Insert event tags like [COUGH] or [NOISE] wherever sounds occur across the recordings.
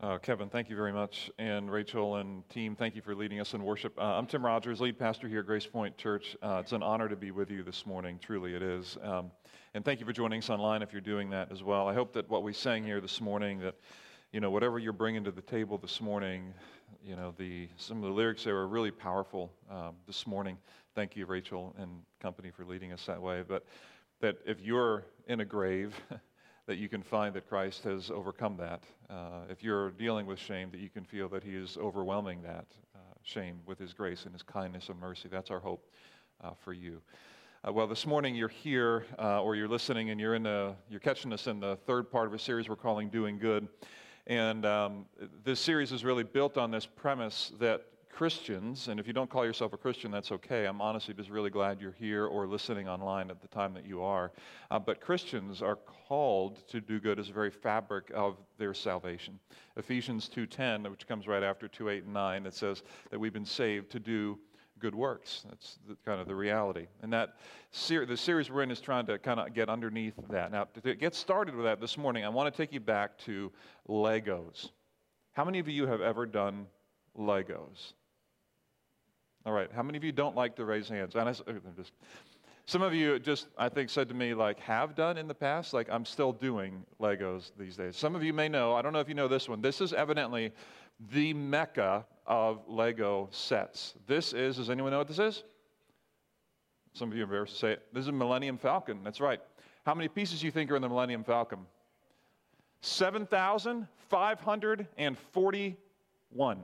Uh, Kevin, thank you very much. And Rachel and team, thank you for leading us in worship. Uh, I'm Tim Rogers, lead pastor here at Grace Point Church. Uh, it's an honor to be with you this morning. Truly, it is. Um, and thank you for joining us online if you're doing that as well. I hope that what we sang here this morning, that, you know, whatever you're bringing to the table this morning, you know, the, some of the lyrics there are really powerful um, this morning. Thank you, Rachel and company, for leading us that way. But that if you're in a grave, [LAUGHS] that you can find that Christ has overcome that. Uh, if you're dealing with shame, that you can feel that He is overwhelming that uh, shame with His grace and His kindness and mercy. That's our hope uh, for you. Uh, well, this morning you're here, uh, or you're listening, and you're in the, you're catching us in the third part of a series we're calling "Doing Good," and um, this series is really built on this premise that Christians, and if you don't call yourself a Christian, that's okay. I'm honestly just really glad you're here or listening online at the time that you are. Uh, but Christians are called to do good as a very fabric of their salvation. Ephesians 2:10, which comes right after 2:8 and 9, it says that we've been saved to do good works. That's the, kind of the reality. And that ser- the series we're in is trying to kind of get underneath that. Now, to get started with that this morning, I want to take you back to Legos. How many of you have ever done Legos? All right. How many of you don't like to raise hands? And I, just, some of you just, I think, said to me, like, have done in the past. Like, I'm still doing Legos these days. Some of you may know, I don't know if you know this one. This is evidently the mecca of Lego sets. This is, does anyone know what this is? Some of you are embarrassed to say it. This is a Millennium Falcon. That's right. How many pieces do you think are in the Millennium Falcon? 7,541.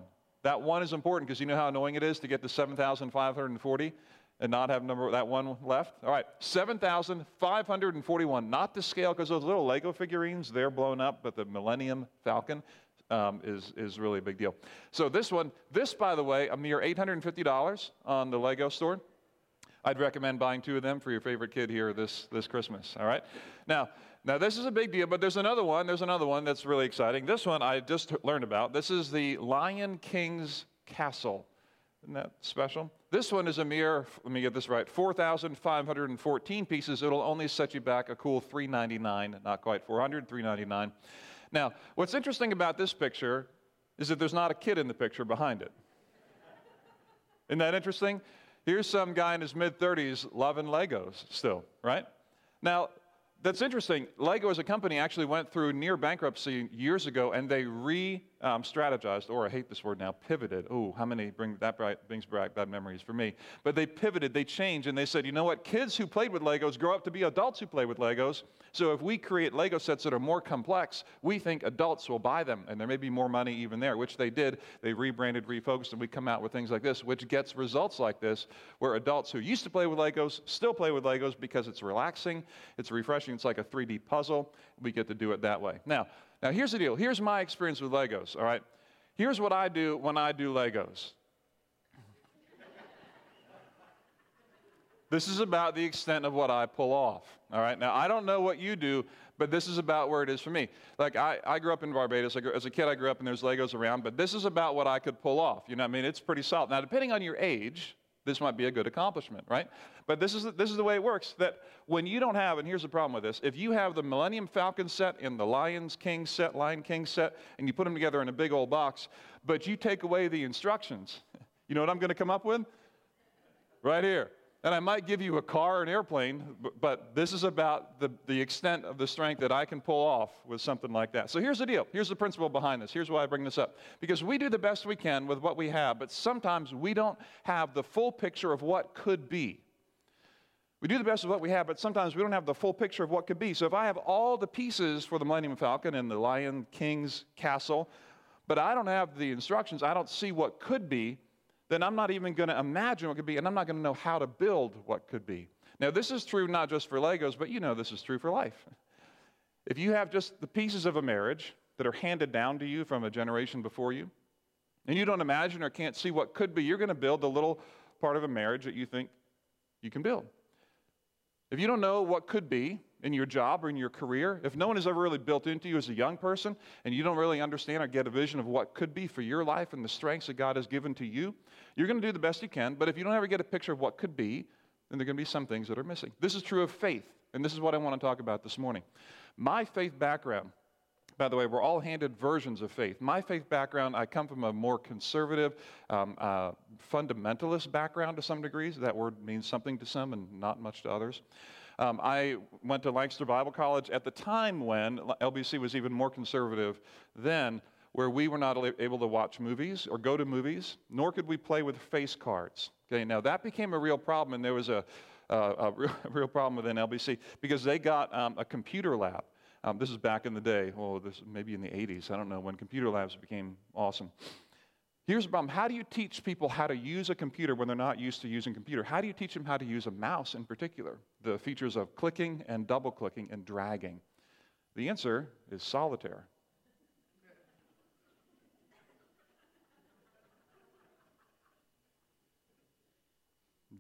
That one is important because you know how annoying it is to get to 7,540 and not have number that one left. All right, 7,541. Not to scale because those little Lego figurines they're blown up, but the Millennium Falcon um, is is really a big deal. So this one, this by the way, a mere $850 on the Lego store. I'd recommend buying two of them for your favorite kid here this this Christmas. All right, now. Now, this is a big deal, but there's another one. There's another one that's really exciting. This one I just learned about. This is the Lion King's Castle. Isn't that special? This one is a mere, let me get this right, 4,514 pieces. It'll only set you back a cool 399, not quite 400, 399. Now, what's interesting about this picture is that there's not a kid in the picture behind it. Isn't that interesting? Here's some guy in his mid 30s loving Legos still, right? Now, that's interesting. Lego as a company actually went through near bankruptcy years ago and they re um, strategized, or I hate this word now, pivoted. Oh, how many bring that brings back bad memories for me? But they pivoted, they changed, and they said, you know what? Kids who played with Legos grow up to be adults who play with Legos. So if we create Lego sets that are more complex, we think adults will buy them, and there may be more money even there, which they did. They rebranded, refocused, and we come out with things like this, which gets results like this, where adults who used to play with Legos still play with Legos because it's relaxing, it's refreshing, it's like a 3D puzzle. We get to do it that way. Now, now, here's the deal. Here's my experience with Legos, all right? Here's what I do when I do Legos. [LAUGHS] this is about the extent of what I pull off, all right? Now, I don't know what you do, but this is about where it is for me. Like, I, I grew up in Barbados. Grew, as a kid, I grew up and there's Legos around, but this is about what I could pull off. You know what I mean? It's pretty solid. Now, depending on your age, this might be a good accomplishment, right? But this is, the, this is the way it works that when you don't have, and here's the problem with this if you have the Millennium Falcon set and the Lions King set, Lion King set, and you put them together in a big old box, but you take away the instructions, [LAUGHS] you know what I'm going to come up with? Right here. And I might give you a car, or an airplane, but this is about the, the extent of the strength that I can pull off with something like that. So here's the deal. Here's the principle behind this. Here's why I bring this up. Because we do the best we can with what we have, but sometimes we don't have the full picture of what could be. We do the best of what we have, but sometimes we don't have the full picture of what could be. So if I have all the pieces for the Millennium Falcon and the Lion King's castle, but I don't have the instructions, I don't see what could be, then I'm not even going to imagine what could be, and I'm not going to know how to build what could be. Now, this is true not just for Legos, but you know this is true for life. If you have just the pieces of a marriage that are handed down to you from a generation before you, and you don't imagine or can't see what could be, you're going to build the little part of a marriage that you think you can build. If you don't know what could be in your job or in your career, if no one has ever really built into you as a young person and you don't really understand or get a vision of what could be for your life and the strengths that God has given to you, you're going to do the best you can. But if you don't ever get a picture of what could be, then there are going to be some things that are missing. This is true of faith, and this is what I want to talk about this morning. My faith background By the way, we're all handed versions of faith. My faith background, I come from a more conservative, um, uh, fundamentalist background to some degrees. That word means something to some and not much to others. Um, I went to Lancaster Bible College at the time when LBC was even more conservative then, where we were not able to watch movies or go to movies, nor could we play with face cards. Okay, now that became a real problem, and there was a, a, a, real, [LAUGHS] problem within LBC because they got um, a computer lab. Um, this is back in the day, well, this maybe in the 80s. I don't know when computer labs became awesome. Here's the problem. How do you teach people how to use a computer when they're not used to using a computer? How do you teach them how to use a mouse in particular? The features of clicking and double clicking and dragging. The answer is solitaire.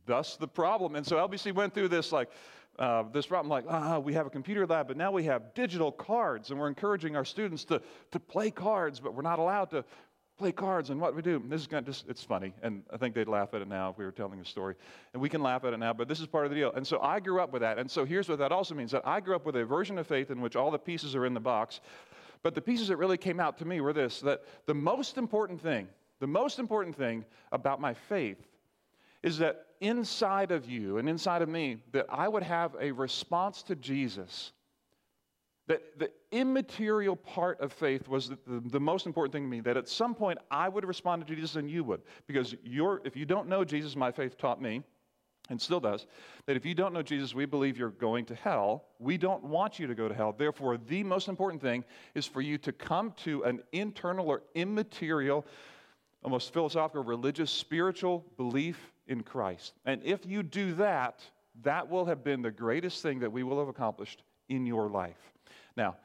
Thus the problem. And so LBC went through this like, uh, this problem like, ah, we have a computer lab, but now we have digital cards, and we're encouraging our students to, to play cards, but we're not allowed to play cards. And what we do, this is kind of just, it's funny, and I think they'd laugh at it now if we were telling a story. And we can laugh at it now, but this is part of the deal. And so I grew up with that. And so here's what that also means that I grew up with a version of faith in which all the pieces are in the box. But the pieces that really came out to me were this that the most important thing, the most important thing about my faith is that inside of you and inside of me, that I would have a response to Jesus. That the immaterial part of faith was the, the, the, most important thing to me. That at some point I would respond to Jesus and you would. Because if you don't know Jesus, my faith taught me, and still does, that if you don't know Jesus, we believe you're going to hell. We don't want you to go to hell. Therefore, the most important thing is for you to come to an internal or immaterial, almost philosophical, religious, spiritual belief in Christ. And if you do that, that will have been the greatest thing that we will have accomplished in your life. Now,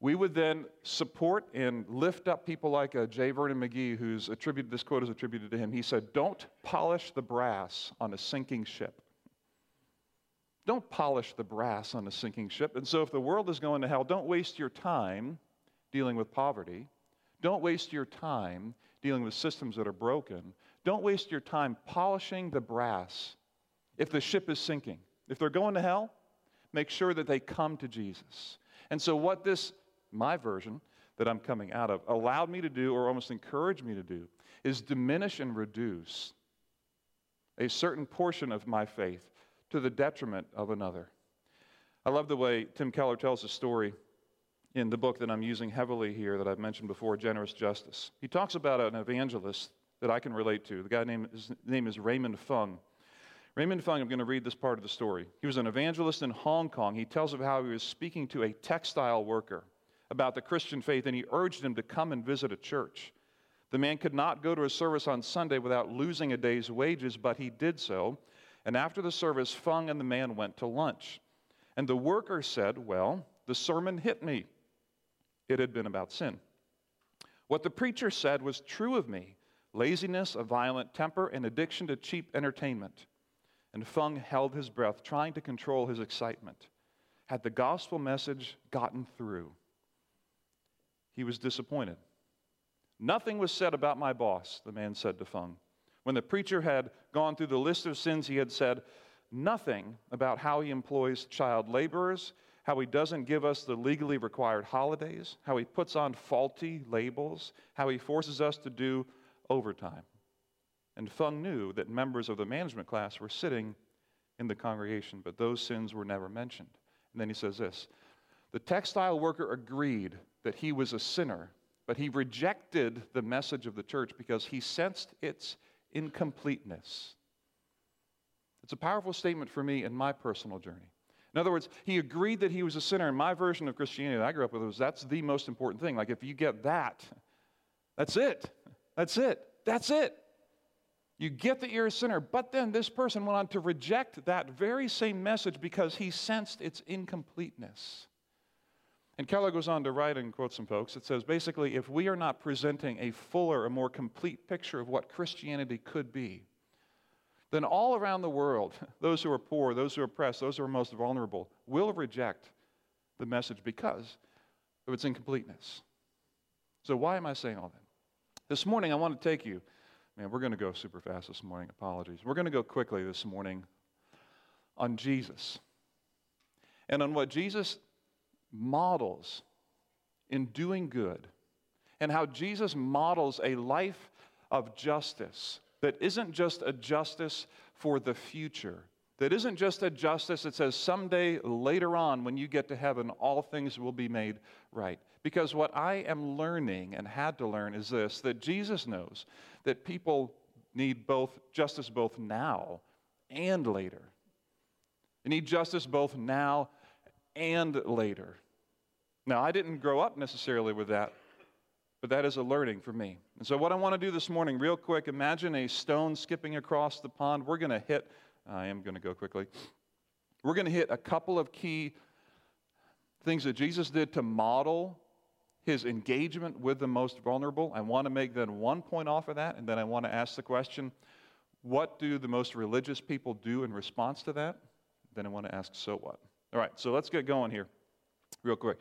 we would then support and lift up people like uh, J. Vernon McGee, who's attributed, this quote is attributed to him. He said, Don't polish the brass on a sinking ship. Don't polish the brass on a sinking ship. And so, if the world is going to hell, don't waste your time dealing with poverty. Don't waste your time dealing with systems that are broken. Don't waste your time polishing the brass if the ship is sinking. If they're going to hell, make sure that they come to Jesus. And so, what this, my version that I'm coming out of, allowed me to do, or almost encouraged me to do, is diminish and reduce a certain portion of my faith to the detriment of another. I love the way Tim Keller tells the story in the book that I'm using heavily here that I've mentioned before, Generous Justice. He talks about an evangelist that I can relate to. The guy name, his name is Raymond Fung. Raymond Fung, I'm going to read this part of the story. He was an evangelist in Hong Kong. He tells of how he was speaking to a textile worker about the Christian faith, and he urged him to come and visit a church. The man could not go to a service on Sunday without losing a day's wages, but he did so. And after the service, Fung and the man went to lunch. And the worker said, Well, the sermon hit me. It had been about sin. What the preacher said was true of me laziness, a violent temper, and addiction to cheap entertainment. And Fung held his breath, trying to control his excitement. Had the gospel message gotten through? He was disappointed. Nothing was said about my boss, the man said to Fung. When the preacher had gone through the list of sins, he had said nothing about how he employs child laborers, how he doesn't give us the legally required holidays, how he puts on faulty labels, how he forces us to do overtime. And Fung knew that members of the management class were sitting in the congregation, but those sins were never mentioned. And then he says this The textile worker agreed that he was a sinner, but he rejected the message of the church because he sensed its incompleteness. It's a powerful statement for me in my personal journey. In other words, he agreed that he was a sinner. And my version of Christianity that I grew up with was that's the most important thing. Like, if you get that, that's it. That's it. That's it. You get that you're a sinner. But then this person went on to reject that very same message because he sensed its incompleteness. And Keller goes on to write and quote some folks. It says basically, if we are not presenting a fuller, a more complete picture of what Christianity could be, then all around the world, [LAUGHS] those who are poor, those who are oppressed, those who are most vulnerable, will reject the message because of its incompleteness. So, why am I saying all that? This morning, I want to take you, man, we're going to go super fast this morning. Apologies. We're going to go quickly this morning on Jesus and on what Jesus models in doing good and how Jesus models a life of justice that isn't just a justice for the future, that isn't just a justice that says someday later on when you get to heaven, all things will be made right. Because what I am learning and had to learn is this that Jesus knows that people need both justice both now and later. They need justice both now and later. Now, I didn't grow up necessarily with that, but that is a learning for me. And so, what I want to do this morning, real quick, imagine a stone skipping across the pond. We're going to hit, I am going to go quickly. We're going to hit a couple of key things that Jesus did to model his engagement with the most vulnerable. I want to make then one point off of that, and then I want to ask the question what do the most religious people do in response to that? Then I want to ask, so what? All right, so let's get going here, real quick.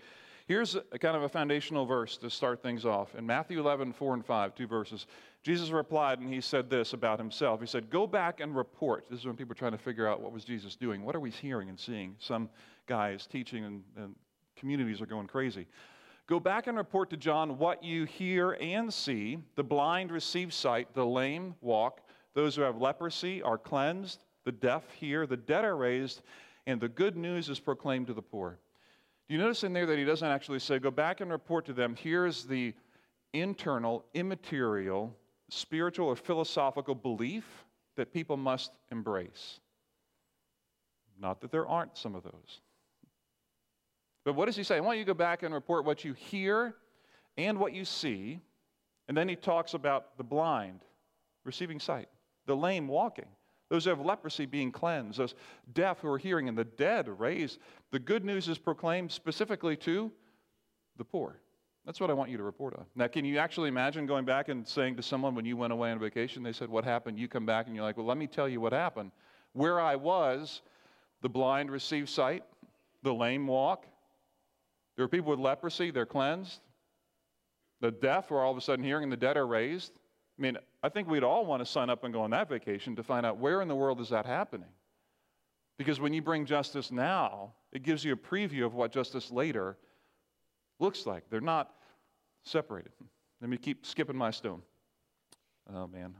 Here's a kind of a foundational verse to start things off. In Matthew 11, 4 and 5, two verses, Jesus replied and he said this about himself. He said, Go back and report. This is when people are trying to figure out what was Jesus doing. What are we hearing and seeing? Some guys teaching and, and communities are going crazy. Go back and report to John what you hear and see. The blind receive sight, the lame walk, those who have leprosy are cleansed, the deaf hear, the dead are raised, and the good news is proclaimed to the poor. Do you notice in there that he doesn't actually say, go back and report to them, here's the internal, immaterial, spiritual, or philosophical belief that people must embrace? Not that there aren't some of those. But what does he say? I want you to go back and report what you hear and what you see. And then he talks about the blind receiving sight, the lame walking, those who have leprosy being cleansed, those deaf who are hearing, and the dead raised. The good news is proclaimed specifically to the poor. That's what I want you to report on. Now, can you actually imagine going back and saying to someone when you went away on vacation, they said, What happened? You come back and you're like, Well, let me tell you what happened. Where I was, the blind receive sight, the lame walk. There are people with leprosy, they're cleansed. The deaf are all of a sudden hearing, and the dead are raised. I mean, I think we'd all want to sign up and go on that vacation to find out where in the world is that happening. Because when you bring justice now, it gives you a preview of what justice later looks like. They're not separated. Let me keep skipping my stone. Oh, man.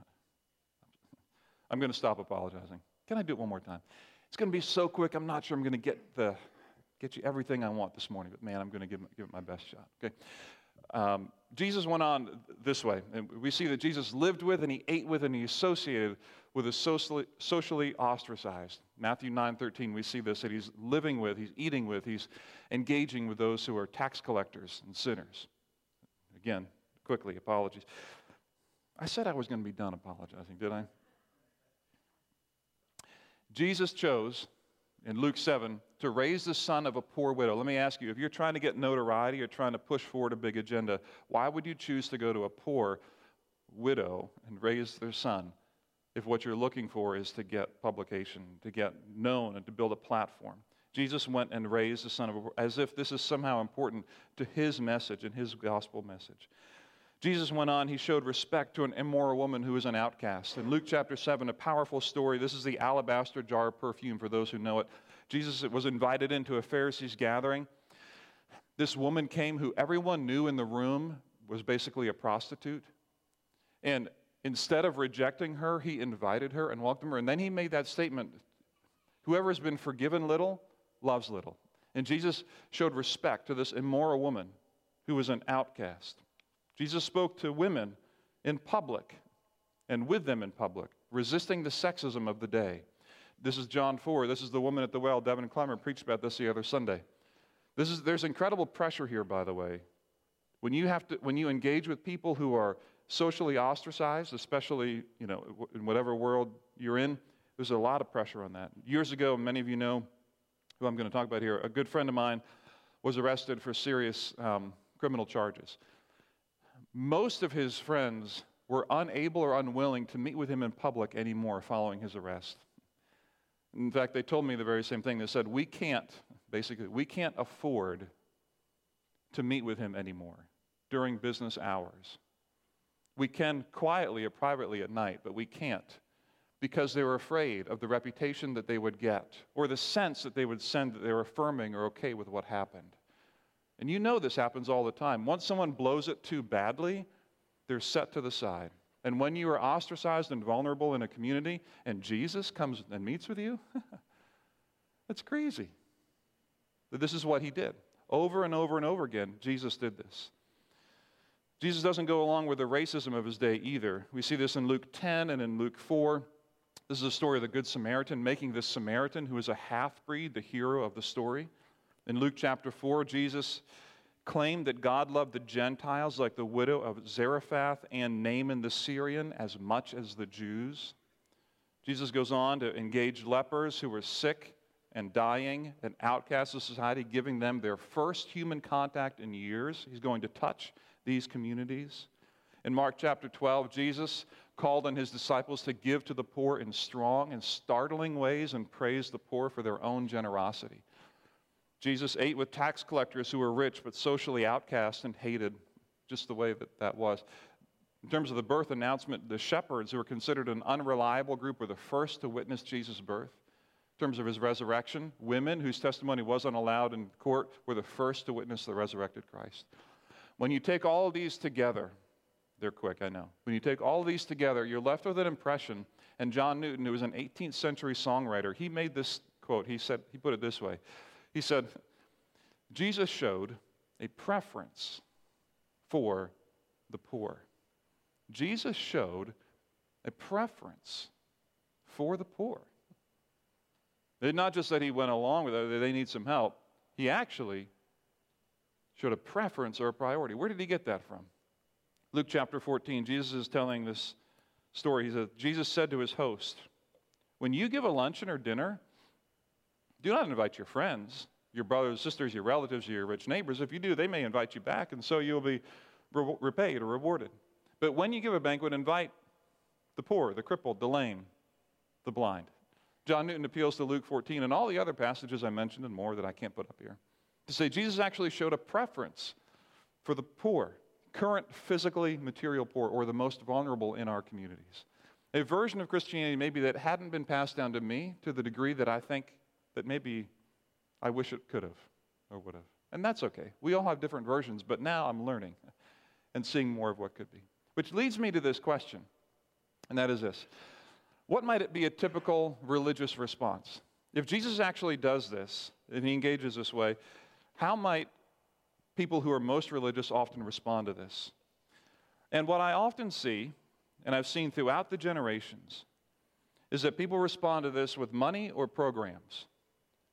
I'm going to stop apologizing. Can I do it one more time? It's going to be so quick, I'm not sure I'm going to get, the, get you everything I want this morning, but man, I'm going to give, give it my best shot. Okay? Um, Jesus went on this way. And we see that Jesus lived with and he ate with and he associated with the socially, socially ostracized. Matthew 9 13, we see this that he's living with, he's eating with, he's engaging with those who are tax collectors and sinners. Again, quickly, apologies. I said I was going to be done apologizing, did I? Jesus chose in Luke 7 to raise the son of a poor widow. Let me ask you if you're trying to get notoriety or trying to push forward a big agenda, why would you choose to go to a poor widow and raise their son if what you're looking for is to get publication, to get known, and to build a platform? Jesus went and raised the son of a as if this is somehow important to his message and his gospel message. Jesus went on, he showed respect to an immoral woman who was an outcast. In Luke chapter 7, a powerful story. This is the alabaster jar of perfume for those who know it. Jesus was invited into a Pharisee's gathering. This woman came who everyone knew in the room was basically a prostitute. And instead of rejecting her, he invited her and welcomed her. And then he made that statement Whoever has been forgiven little loves little. And Jesus showed respect to this immoral woman who was an outcast. Jesus spoke to women in public and with them in public, resisting the sexism of the day. This is John 4. This is the woman at the well. Devin Clemmer preached about this the other Sunday. This is, there's incredible pressure here, by the way. When you, have to, when you engage with people who are socially ostracized, especially you know, in whatever world you're in, there's a lot of pressure on that. Years ago, many of you know who I'm going to talk about here, a good friend of mine was arrested for serious um, criminal charges most of his friends were unable or unwilling to meet with him in public anymore following his arrest. In fact, they told me the very same thing. They said, We can't, basically, we can't afford to meet with him anymore during business hours. We can quietly or privately at night, but we can't because they were afraid of the reputation that they would get or the sense that they would send that they were affirming or okay with what happened. And you know this happens all the time. Once someone blows it too badly, they're set to the side. And when you are ostracized and vulnerable in a community and Jesus comes and meets with you, [LAUGHS] that's crazy. This is what he did. Over and over and over again, Jesus did this. Jesus doesn't go along with the racism of his day either. We see this in Luke 10 and in Luke 4. This is a story of the Good Samaritan, making this Samaritan, who is a half breed, the hero of the story. In Luke chapter 4, Jesus claimed that God loved the Gentiles, like the widow of Zarephath and Naaman the Syrian, as much as the Jews. Jesus goes on to engage lepers who were sick and dying and outcasts of society, giving them their first human contact in years. He's going to touch these communities. In Mark chapter 12, Jesus called on his disciples to give to the poor in strong and startling ways and praise the poor for their own generosity. Jesus ate with tax collectors who were rich but socially outcast and hated, just the way that that was. In terms of the birth announcement, the shepherds, who were considered an unreliable group, were the first to witness Jesus' birth. In terms of his resurrection, women whose testimony wasn't allowed in court were the first to witness the resurrected Christ. When you take all of these together, they're quick, I know. When you take all of these together, you're left with an impression. And John Newton, who was an 18th century songwriter, he made this quote. He said, he put it this way he said, Jesus showed a preference for the poor. Jesus showed a preference for the poor. It's not just that he went along with it, they need some help. He actually showed a preference or a priority. Where did he get that from? Luke chapter 14, Jesus is telling this story. He said, Jesus said to his host, When you give a luncheon or dinner, do not invite your friends, your brothers, sisters, your relatives, your rich neighbors. If you do, they may invite you back, and so you'll be re- repaid or rewarded. But when you give a banquet, invite the poor, the crippled, the lame, the blind. John Newton appeals to Luke 14 and all the other passages I mentioned and more that I can't put up here to say Jesus actually showed a preference for the poor, current physically material poor, or the most vulnerable in our communities. A version of Christianity maybe that hadn't been passed down to me to the degree that I think that maybe I wish it could have or would have. And that's okay. We all have different versions, but now I'm learning and seeing more of what could be. Which leads me to this question, and that is this What might it be a typical religious response? If Jesus actually does this, and he engages this way, how might people who are most religious often respond to this? And what I often see, and I've seen throughout the generations, is that people respond to this with money or programs.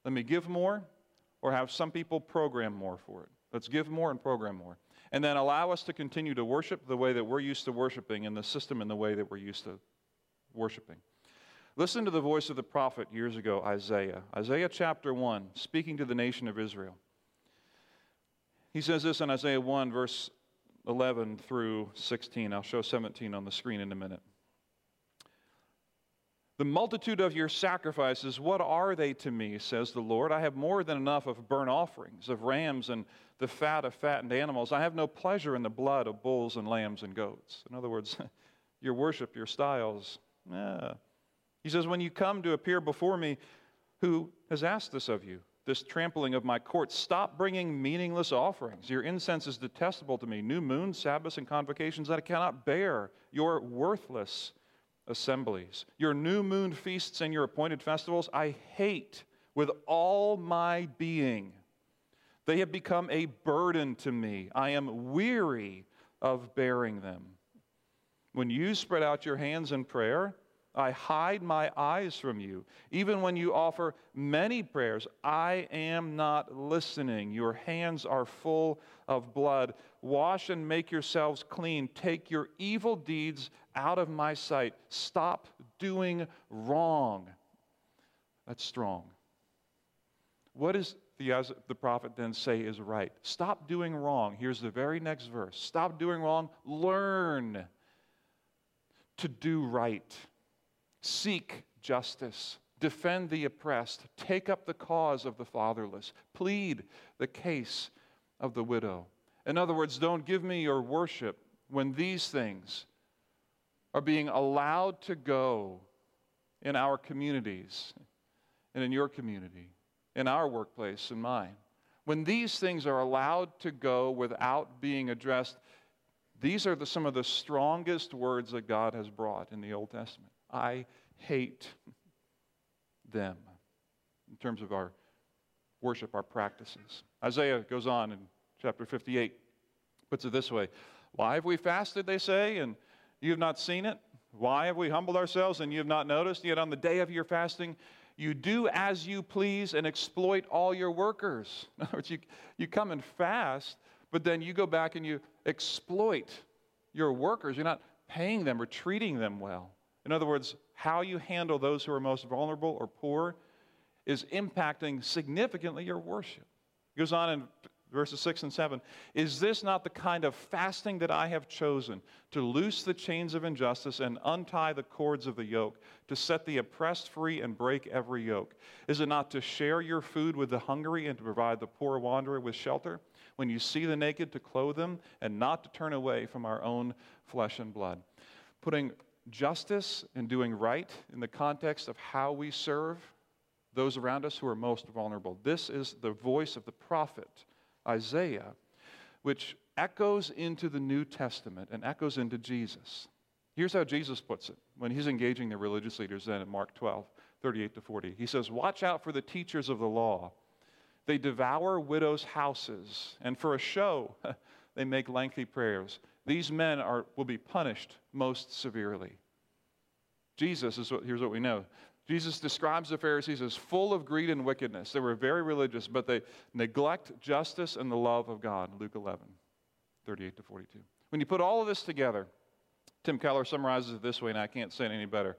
Let me give more, or have some people program more for it. Let's give more and program more. And then allow us to continue to worship the way that we're used to worshiping in the system in the way that we're used to worshiping. Listen to the voice of the prophet years ago, Isaiah. Isaiah chapter 1, speaking to the nation of Israel. He says this in Isaiah 1, verse 11 through 16. I'll show 17 on the screen in a minute. The multitude of your sacrifices, what are they to me, says the Lord? I have more than enough of burnt offerings, of rams and the fat of fattened animals. I have no pleasure in the blood of bulls and lambs and goats. In other words, [LAUGHS] your worship, your styles. Yeah. He says, When you come to appear before me, who has asked this of you? This trampling of my courts. Stop bringing meaningless offerings. Your incense is detestable to me. New moons, Sabbaths, and convocations that I cannot bear. Your worthless assemblies. Your new moon feasts and your appointed festivals I hate with all my being. They have become a burden to me. I am weary of bearing them. When you spread out your hands in prayer, I hide my eyes from you. Even when you offer many prayers, I am not listening. Your hands are full of blood. Wash and make yourselves clean. Take your evil deeds out of my sight. Stop doing wrong. That's strong. What does the, the prophet then say is right? Stop doing wrong. Here's the very next verse. Stop doing wrong. Learn to do right. Seek justice. Defend the oppressed. Take up the cause of the fatherless. Plead the case of the widow. In other words, don't give me your worship when these things are being allowed to go in our communities and in your community, in our workplace and mine when these things are allowed to go without being addressed, these are the, some of the strongest words that God has brought in the Old Testament. I hate them in terms of our worship, our practices. Isaiah goes on in chapter 58, puts it this way Why have we fasted, they say, and you have not seen it? Why have we humbled ourselves and you have not noticed? Yet on the day of your fasting, you do as you please and exploit all your workers. [LAUGHS] In other words, you, you come and fast, but then you go back and you exploit your workers. You're not paying them or treating them well. In other words, how you handle those who are most vulnerable or poor is impacting significantly your worship. It goes on in verses 6 and 7 Is this not the kind of fasting that I have chosen to loose the chains of injustice and untie the cords of the yoke, to set the oppressed free and break every yoke? Is it not to share your food with the hungry and to provide the poor wanderer with shelter? When you see the naked, to clothe them, and not to turn away from our own flesh and blood. Putting justice and doing right in the context of how we serve those around us who are most vulnerable. This is the voice of the prophet Isaiah, which echoes into the New Testament and echoes into Jesus. Here's how Jesus puts it when he's engaging the religious leaders then in Mark 12, 38 to 40. He says, Watch out for the teachers of the law. They devour widows' houses, and for a show, [LAUGHS] they make lengthy prayers. These men are, will be punished most severely. Jesus is what, here's what we know Jesus describes the Pharisees as full of greed and wickedness. They were very religious, but they neglect justice and the love of God. Luke 11, 38 to 42. When you put all of this together, Tim Keller summarizes it this way, and I can't say it any better.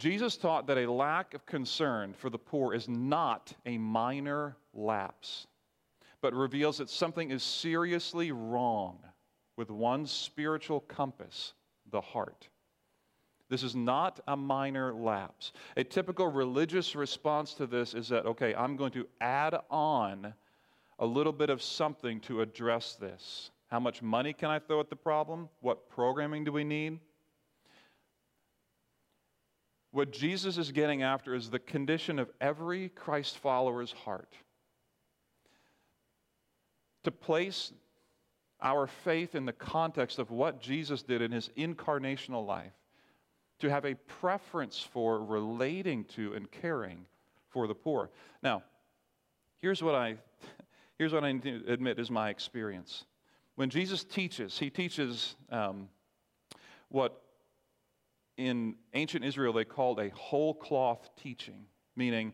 Jesus taught that a lack of concern for the poor is not a minor lapse, but reveals that something is seriously wrong with one's spiritual compass, the heart. This is not a minor lapse. A typical religious response to this is that, okay, I'm going to add on a little bit of something to address this. How much money can I throw at the problem? What programming do we need? What Jesus is getting after is the condition of every Christ follower's heart. To place our faith in the context of what Jesus did in his incarnational life to have a preference for relating to and caring for the poor. Now, here's what I [LAUGHS] here's what I admit is my experience. When Jesus teaches, he teaches um, what in ancient Israel they called a whole cloth teaching, meaning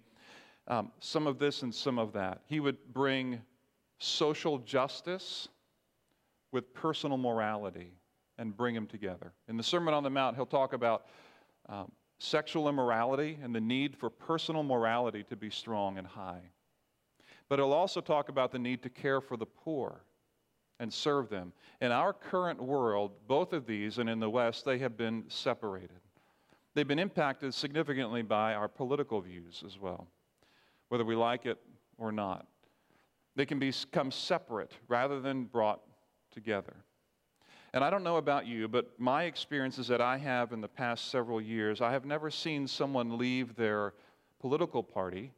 um, some of this and some of that. He would bring social justice with personal morality and bring them together. In the Sermon on the Mount, he'll talk about um, sexual immorality and the need for personal morality to be strong and high. But he'll also talk about the need to care for the poor and serve them. In our current world, both of these, and in the West, they have been separated. They've been impacted significantly by our political views as well, whether we like it or not. They can become separate rather than brought together. And I don't know about you, but my experiences that I have in the past several years, I have never seen someone leave their political party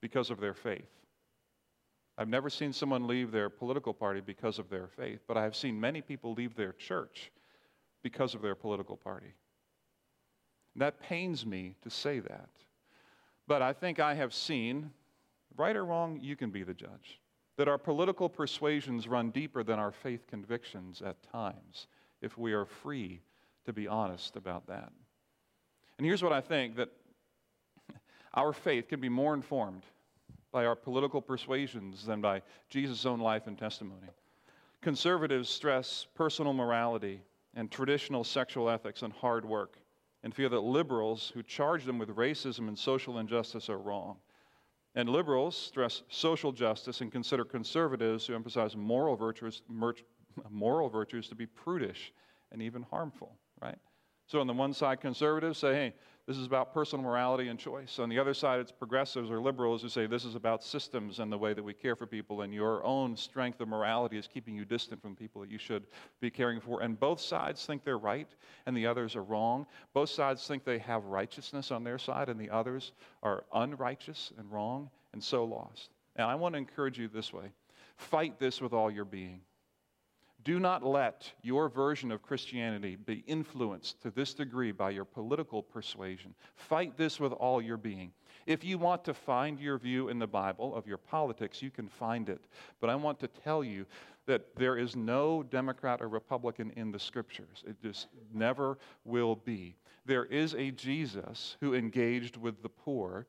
because of their faith. I've never seen someone leave their political party because of their faith, but I have seen many people leave their church because of their political party. That pains me to say that. But I think I have seen, right or wrong, you can be the judge that our political persuasions run deeper than our faith convictions at times, if we are free to be honest about that. And here's what I think that [LAUGHS] our faith can be more informed by our political persuasions than by Jesus' own life and testimony. Conservatives stress personal morality and traditional sexual ethics and hard work and feel that liberals who charge them with racism and social injustice are wrong. And liberals stress social justice and consider conservatives who emphasize moral virtues, moral virtues to be prudish and even harmful, right? So on the one side, conservatives say, hey, this is about personal morality and choice. On the other side, it's progressives or liberals who say this is about systems and the way that we care for people, and your own strength of morality is keeping you distant from people that you should be caring for. And both sides think they're right and the others are wrong. Both sides think they have righteousness on their side and the others are unrighteous and wrong and so lost. And I want to encourage you this way fight this with all your being. Do not let your version of Christianity be influenced to this degree by your political persuasion. Fight this with all your being. If you want to find your view in the Bible of your politics, you can find it. But I want to tell you that there is no Democrat or Republican in the scriptures. It just never will be. There is a Jesus who engaged with the poor,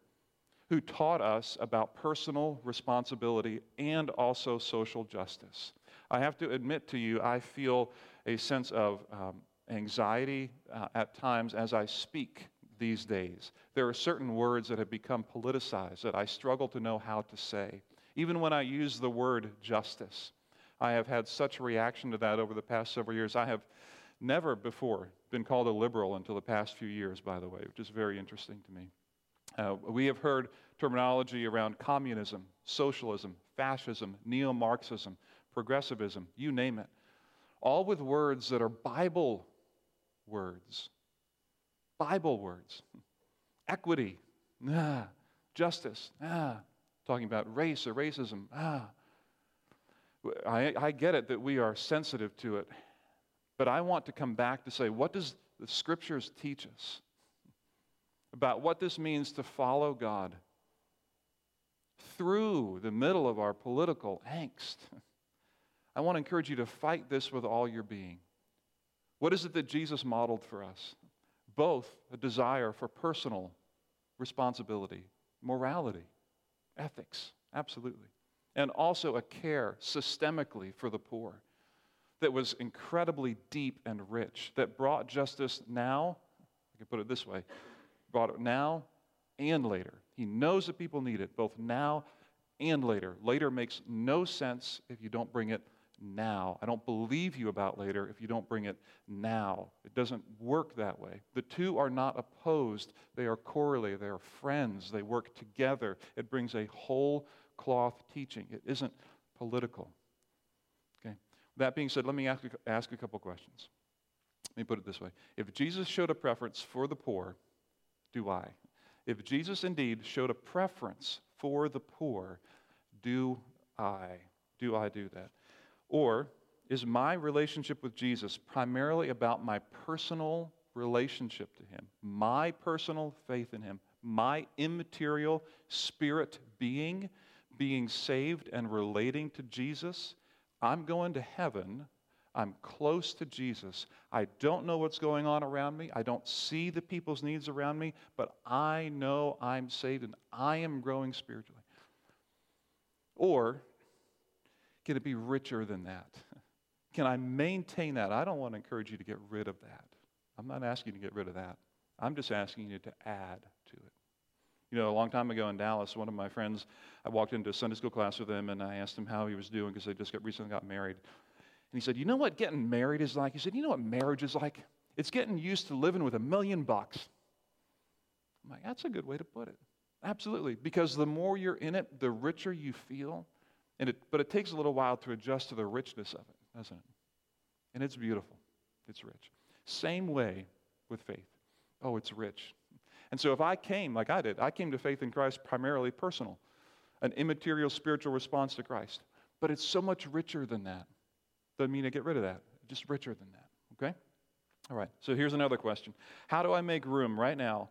who taught us about personal responsibility and also social justice. I have to admit to you, I feel a sense of um, anxiety uh, at times as I speak these days. There are certain words that have become politicized that I struggle to know how to say. Even when I use the word justice, I have had such a reaction to that over the past several years. I have never before been called a liberal until the past few years, by the way, which is very interesting to me. Uh, we have heard terminology around communism, socialism, fascism, neo Marxism, progressivism, you name it, all with words that are Bible words. Bible words. [LAUGHS] Equity, ah. Justice, ah. Talking about race or racism, ah. I, I get it that we are sensitive to it, but I want to come back to say, what does the scriptures teach us about what this means to follow God through the middle of our political angst? [LAUGHS] I want to encourage you to fight this with all your being. What is it that Jesus modeled for us? Both a desire for personal responsibility, morality, ethics, absolutely and also a care systemically for the poor that was incredibly deep and rich, that brought justice now, I can put it this way, brought it now and later. He knows that people need it, both now and later. Later makes no sense if you don't bring it now. I don't believe you about later if you don't bring it now. It doesn't work that way. The two are not opposed, they are correlated, they are friends, they work together. It brings a whole cloth teaching. It isn't political. Okay. That being said, let me ask, ask a couple questions. Let me put it this way. If Jesus showed a preference for the poor, do I? If Jesus indeed showed a preference for the poor, do I? Do I do that? Or is my relationship with Jesus primarily about my personal relationship to Him, my personal faith in Him, my immaterial spirit being being saved and relating to Jesus, I'm going to heaven. I'm close to Jesus. I don't know what's going on around me. I don't see the people's needs around me, but I know I'm saved and I am growing spiritually. Or can it be richer than that? Can I maintain that? I don't want to encourage you to get rid of that. I'm not asking you to get rid of that. I'm just asking you to add to it. You know, a long time ago in Dallas, one of my friends, I walked into a Sunday school class with him and I asked him how he was doing because they just got, recently got married. And he said, You know what getting married is like? He said, You know what marriage is like? It's getting used to living with a million bucks. I'm like, That's a good way to put it. Absolutely. Because the more you're in it, the richer you feel. And it, but it takes a little while to adjust to the richness of it, doesn't it? And it's beautiful. It's rich. Same way with faith. Oh, it's rich. And so if I came like I did, I came to faith in Christ primarily personal, an immaterial spiritual response to Christ. But it's so much richer than that. Doesn't mean to get rid of that, just richer than that. Okay? All right, so here's another question How do I make room right now?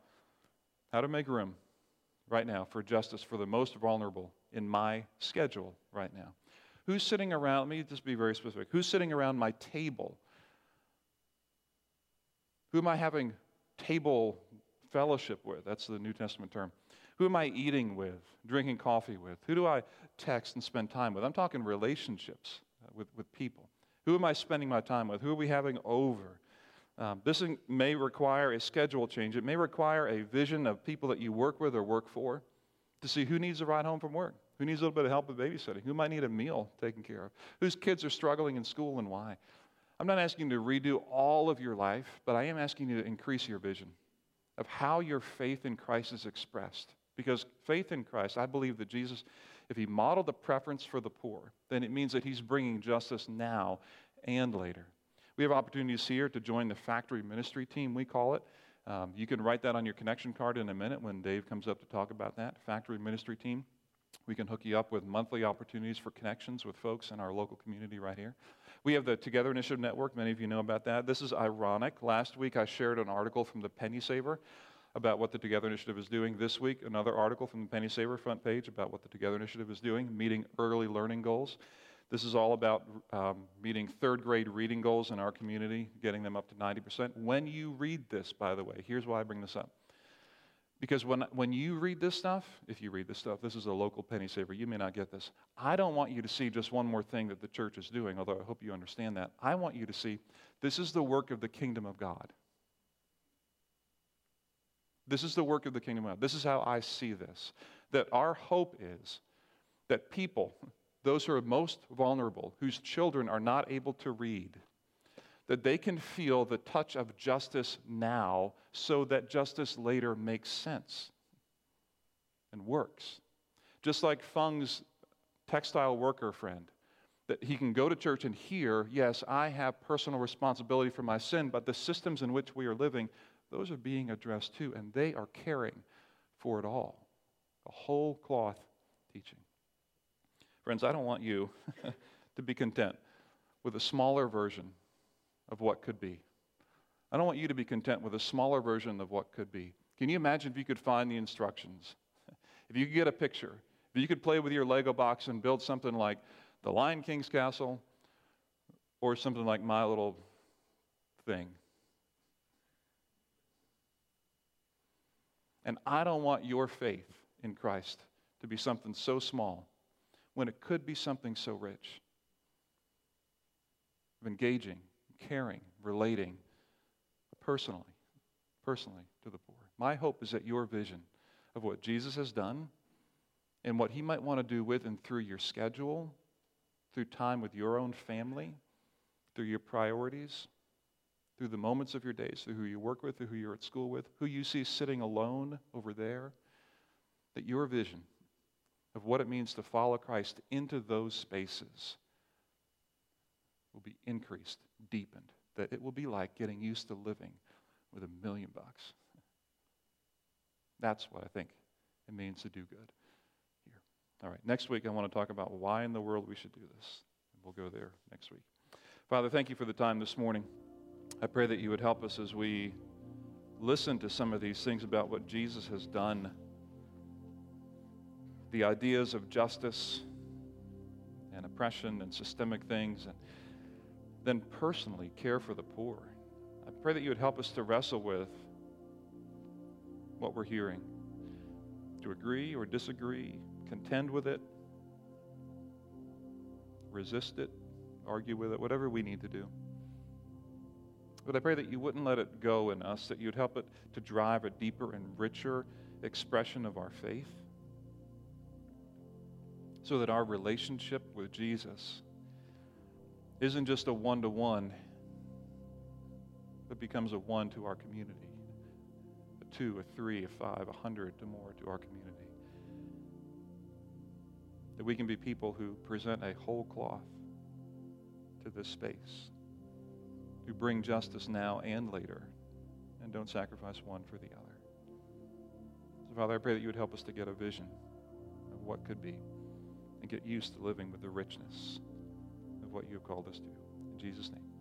How to make room right now for justice for the most vulnerable in my schedule right now? Who's sitting around? Let me just be very specific. Who's sitting around my table? Who am I having table fellowship with. That's the New Testament term. Who am I eating with, drinking coffee with? Who do I text and spend time with? I'm talking relationships uh, with, with people. Who am I spending my time with? Who are we having over? Um, this may require a schedule change. It may require a vision of people that you work with or work for to see who needs a ride home from work, who needs a little bit of help with babysitting, who might need a meal taken care of, whose kids are struggling in school and why. I'm not asking you to redo all of your life, but I am asking you to increase your vision of how your faith in Christ is expressed. Because faith in Christ, I believe that Jesus, if he modeled the preference for the poor, then it means that he's bringing justice now and later. We have opportunities here to join the factory ministry team, we call it. Um, you can write that on your connection card in a minute when Dave comes up to talk about that. Factory ministry team. We can hook you up with monthly opportunities for connections with folks in our local community right here. We have the Together Initiative Network. Many of you know about that. This is ironic. Last week I shared an article from the Penny Saver about what the Together Initiative is doing. This week, another article from the Penny Saver front page about what the Together Initiative is doing, meeting early learning goals. This is all about um, meeting third grade reading goals in our community, getting them up to 90%. When you read this, by the way, here's why I bring this up. Because when, when you read this stuff, if you read this stuff, this is a local penny saver, you may not get this. I don't want you to see just one more thing that the church is doing, although I hope you understand that. I want you to see this is the work of the kingdom of God. This is the work of the kingdom of God. This is how I see this. That our hope is that people, those who are most vulnerable, whose children are not able to read, that they can feel the touch of justice now so that justice later makes sense and works. Just like Fung's textile worker friend, that he can go to church and hear, yes, I have personal responsibility for my sin, but the systems in which we are living, those are being addressed too, and they are caring for it all. A whole cloth teaching. Friends, I don't want you [LAUGHS] to be content with a smaller version of what could be. I don't want you to be content with a smaller version of what could be. Can you imagine if you could find the instructions? [LAUGHS] If you could get a picture, if you could play with your Lego box and build something like the Lion King's castle or something like my little thing. And I don't want your faith in Christ to be something so small when it could be something so rich of engaging, caring, relating personally, personally to the poor. My hope is that your vision of what Jesus has done and what he might want to do with and through your schedule, through time with your own family, through your priorities, through the moments of your days, through who you work with, through who you're at school with, who you see sitting alone over there, that your vision of what it means to follow Christ into those spaces will be increased, deepened, that it will be like getting used to living with a million bucks. That's what I think it means to do good here. All right, next week I want to talk about why in the world we should do this. We'll go there next week. Father, thank you for the time this morning. I pray that you would help us as we listen to some of these things about what Jesus has done the ideas of justice and oppression and systemic things, and then personally care for the poor. I pray that you would help us to wrestle with what we're hearing, to agree or disagree, contend with it, resist it, argue with it, whatever we need to do. But I pray that you wouldn't let it go in us, that you'd help it to drive a deeper and richer expression of our faith so that our relationship with Jesus isn't just a one to one, but becomes a one to our community, a two, a three, a five, a hundred to more to our community. That we can be people who present a whole cloth to this space, who bring justice now and later, and don't sacrifice one for the other. So, Father, I pray that you would help us to get a vision of what could be and get used to living with the richness of what you have called us to. In Jesus' name.